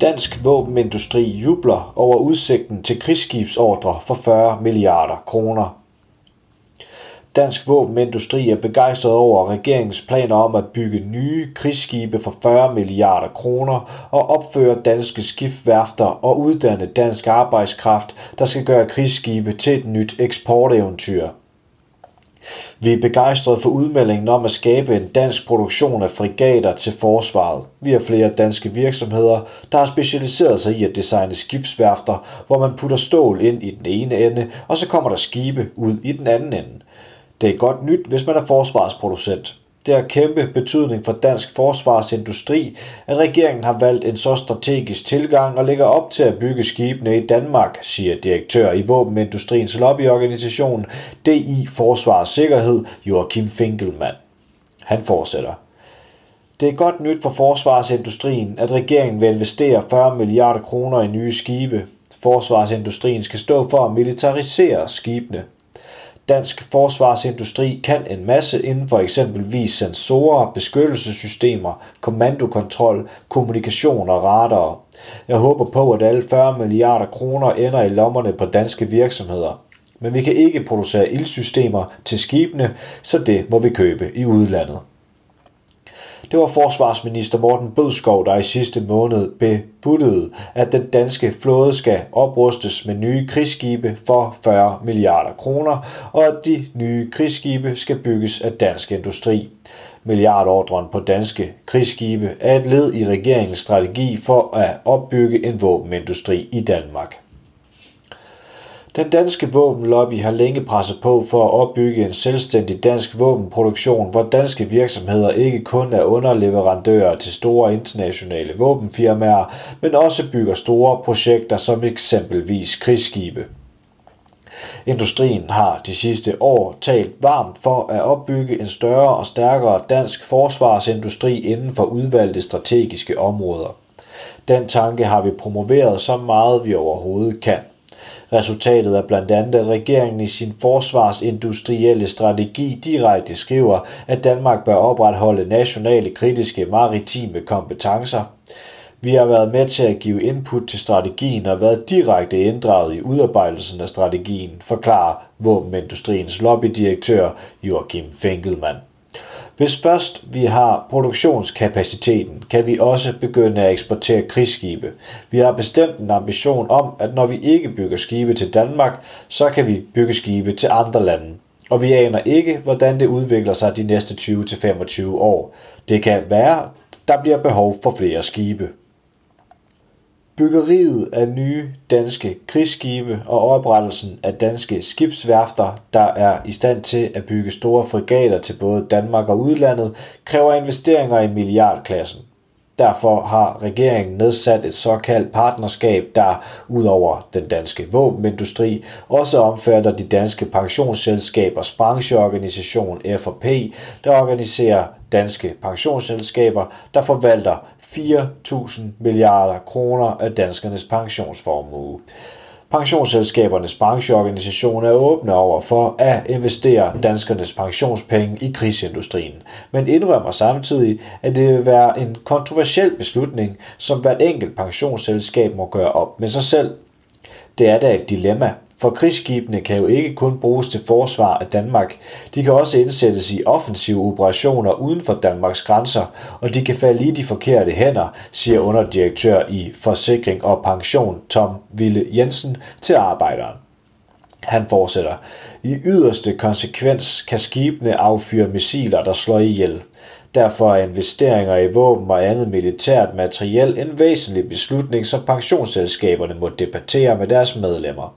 Dansk våbenindustri jubler over udsigten til krigsskibsordre for 40 milliarder kroner. Dansk våbenindustri er begejstret over regeringens planer om at bygge nye krigsskibe for 40 milliarder kroner og opføre danske skibsværfter og uddanne dansk arbejdskraft, der skal gøre krigsskibe til et nyt eksporteventyr. Vi er begejstrede for udmeldingen om at skabe en dansk produktion af frigater til forsvaret. Vi har flere danske virksomheder, der har specialiseret sig i at designe skibsværfter, hvor man putter stål ind i den ene ende, og så kommer der skibe ud i den anden ende. Det er godt nyt, hvis man er forsvarsproducent. Det har kæmpe betydning for dansk forsvarsindustri, at regeringen har valgt en så strategisk tilgang og lægger op til at bygge skibene i Danmark, siger direktør i Våbenindustriens lobbyorganisation DI Forsvar og Sikkerhed, Joachim Finkelmann. Han fortsætter. Det er godt nyt for forsvarsindustrien, at regeringen vil investere 40 milliarder kroner i nye skibe. Forsvarsindustrien skal stå for at militarisere skibene. Dansk forsvarsindustri kan en masse inden for eksempelvis sensorer, beskyttelsessystemer, kommandokontrol, kommunikation og radarer. Jeg håber på, at alle 40 milliarder kroner ender i lommerne på danske virksomheder. Men vi kan ikke producere ildsystemer til skibene, så det må vi købe i udlandet. Det var forsvarsminister Morten Bødskov, der i sidste måned bebuttede, at den danske flåde skal oprustes med nye krigsskibe for 40 milliarder kroner, og at de nye krigsskibe skal bygges af dansk industri. Milliardordren på danske krigsskibe er et led i regeringens strategi for at opbygge en våbenindustri i Danmark. Den danske våbenlobby har længe presset på for at opbygge en selvstændig dansk våbenproduktion, hvor danske virksomheder ikke kun er underleverandører til store internationale våbenfirmaer, men også bygger store projekter som eksempelvis krigsskibe. Industrien har de sidste år talt varmt for at opbygge en større og stærkere dansk forsvarsindustri inden for udvalgte strategiske områder. Den tanke har vi promoveret så meget vi overhovedet kan. Resultatet er blandt andet, at regeringen i sin forsvarsindustrielle strategi direkte skriver, at Danmark bør opretholde nationale kritiske maritime kompetencer. Vi har været med til at give input til strategien og været direkte inddraget i udarbejdelsen af strategien, forklarer våbenindustriens lobbydirektør Joachim Finkelmann. Hvis først vi har produktionskapaciteten, kan vi også begynde at eksportere krigsskibe. Vi har bestemt en ambition om, at når vi ikke bygger skibe til Danmark, så kan vi bygge skibe til andre lande. Og vi aner ikke, hvordan det udvikler sig de næste 20-25 år. Det kan være, der bliver behov for flere skibe. Byggeriet af nye danske krigsskibe og oprettelsen af danske skibsværfter, der er i stand til at bygge store frigater til både Danmark og udlandet, kræver investeringer i milliardklassen. Derfor har regeringen nedsat et såkaldt partnerskab, der udover den danske våbenindustri også omfatter de danske pensionsselskabers brancheorganisation FP, der organiserer danske pensionsselskaber, der forvalter 4.000 milliarder kroner af danskernes pensionsformue. Pensionsselskabernes brancheorganisation er åbne over for at investere danskernes pensionspenge i krigsindustrien, men indrømmer samtidig, at det vil være en kontroversiel beslutning, som hvert enkelt pensionsselskab må gøre op med sig selv. Det er da et dilemma, for krigsskibene kan jo ikke kun bruges til forsvar af Danmark. De kan også indsættes i offensive operationer uden for Danmarks grænser, og de kan falde i de forkerte hænder, siger underdirektør i Forsikring og Pension Tom Ville Jensen til arbejderen. Han fortsætter. I yderste konsekvens kan skibene affyre missiler, der slår ihjel. Derfor er investeringer i våben og andet militært materiel en væsentlig beslutning, som pensionsselskaberne må debattere med deres medlemmer.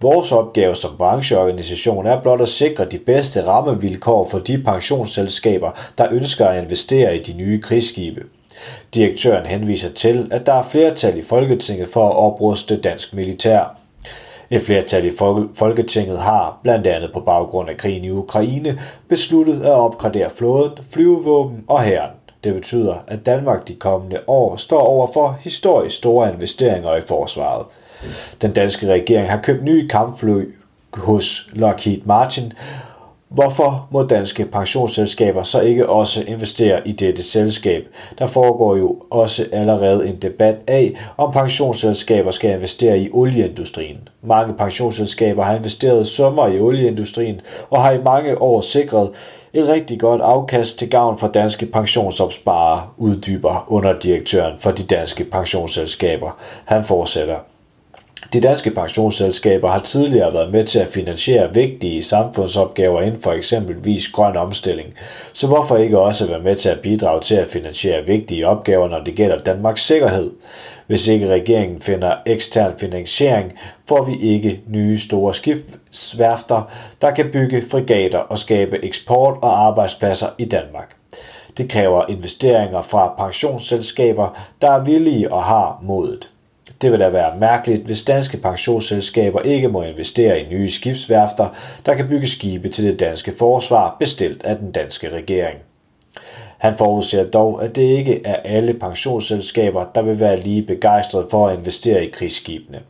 Vores opgave som brancheorganisation er blot at sikre de bedste rammevilkår for de pensionsselskaber, der ønsker at investere i de nye krigsskibe. Direktøren henviser til, at der er flertal i Folketinget for at opruste dansk militær. Et flertal i Folketinget har, blandt andet på baggrund af krigen i Ukraine, besluttet at opgradere flåden, flyvevåben og hæren. Det betyder, at Danmark de kommende år står over for historisk store investeringer i forsvaret. Den danske regering har købt nye kampfly hos Lockheed Martin, Hvorfor må danske pensionsselskaber så ikke også investere i dette selskab? Der foregår jo også allerede en debat af, om pensionsselskaber skal investere i olieindustrien. Mange pensionsselskaber har investeret summer i olieindustrien og har i mange år sikret et rigtig godt afkast til gavn for danske pensionsopsparere, uddyber underdirektøren for de danske pensionsselskaber. Han fortsætter. De danske pensionsselskaber har tidligere været med til at finansiere vigtige samfundsopgaver inden for eksempelvis grøn omstilling, så hvorfor ikke også være med til at bidrage til at finansiere vigtige opgaver, når det gælder Danmarks sikkerhed? Hvis ikke regeringen finder ekstern finansiering, får vi ikke nye store skibsværfter, der kan bygge frigater og skabe eksport og arbejdspladser i Danmark. Det kræver investeringer fra pensionsselskaber, der er villige og har modet. Det vil da være mærkeligt, hvis danske pensionsselskaber ikke må investere i nye skibsværfter, der kan bygge skibe til det danske forsvar bestilt af den danske regering. Han forudser dog, at det ikke er alle pensionsselskaber, der vil være lige begejstrede for at investere i krigsskibene.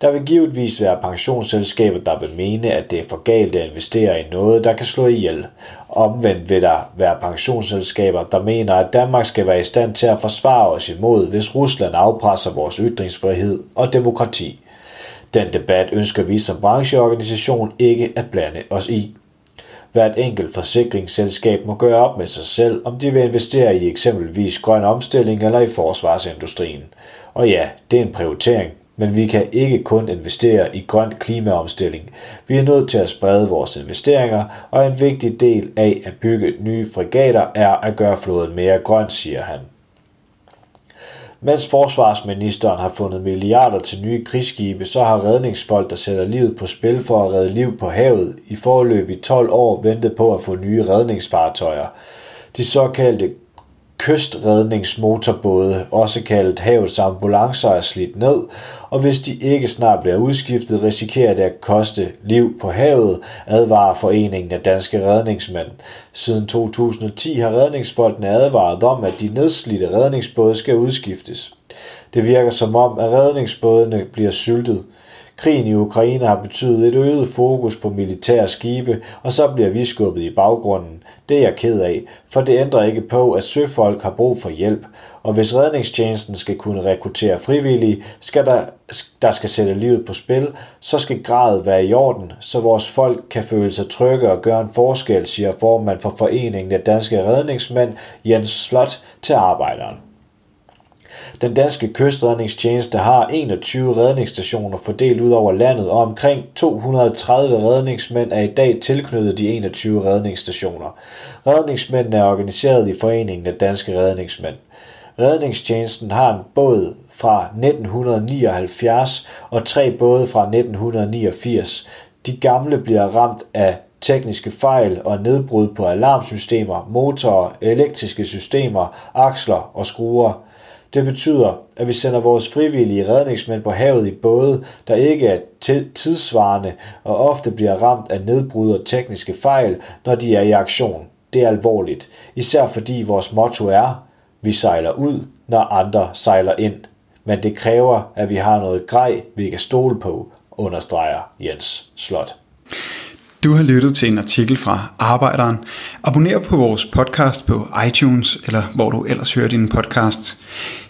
Der vil givetvis være pensionsselskaber, der vil mene, at det er for galt at investere i noget, der kan slå ihjel. Omvendt vil der være pensionsselskaber, der mener, at Danmark skal være i stand til at forsvare os imod, hvis Rusland afpresser vores ytringsfrihed og demokrati. Den debat ønsker vi som brancheorganisation ikke at blande os i. Hvert enkelt forsikringsselskab må gøre op med sig selv, om de vil investere i eksempelvis grøn omstilling eller i forsvarsindustrien. Og ja, det er en prioritering, men vi kan ikke kun investere i grøn klimaomstilling. Vi er nødt til at sprede vores investeringer, og en vigtig del af at bygge nye frigater er at gøre flåden mere grøn, siger han. Mens forsvarsministeren har fundet milliarder til nye krigsskibe, så har redningsfolk, der sætter livet på spil for at redde liv på havet, i forløb i 12 år ventet på at få nye redningsfartøjer. De såkaldte kystredningsmotorbåde, også kaldet havets ambulancer, er slidt ned, og hvis de ikke snart bliver udskiftet, risikerer det at koste liv på havet, advarer Foreningen af Danske Redningsmænd. Siden 2010 har redningsfolkene advaret om, at de nedslidte redningsbåde skal udskiftes. Det virker som om, at redningsbådene bliver syltet. Krigen i Ukraine har betydet et øget fokus på militære skibe, og så bliver vi skubbet i baggrunden. Det er jeg ked af, for det ændrer ikke på, at søfolk har brug for hjælp, og hvis redningstjenesten skal kunne rekruttere frivillige, skal der, der skal sætte livet på spil, så skal gradet være i orden, så vores folk kan føle sig trygge og gøre en forskel, siger formand for Foreningen af Danske Redningsmænd Jens Slot til arbejderen. Den danske kystredningstjeneste har 21 redningsstationer fordelt ud over landet, og omkring 230 redningsmænd er i dag tilknyttet de 21 redningsstationer. Redningsmændene er organiseret i Foreningen af Danske Redningsmænd. Redningstjenesten har en båd fra 1979 og tre både fra 1989. De gamle bliver ramt af tekniske fejl og nedbrud på alarmsystemer, motorer, elektriske systemer, aksler og skruer. Det betyder, at vi sender vores frivillige redningsmænd på havet i både, der ikke er tidsvarende og ofte bliver ramt af nedbrud og tekniske fejl, når de er i aktion. Det er alvorligt, især fordi vores motto er, vi sejler ud, når andre sejler ind. Men det kræver, at vi har noget grej, vi kan stole på, understreger Jens Slot. Du har lyttet til en artikel fra Arbejderen. Abonner på vores podcast på iTunes, eller hvor du ellers hører din podcast.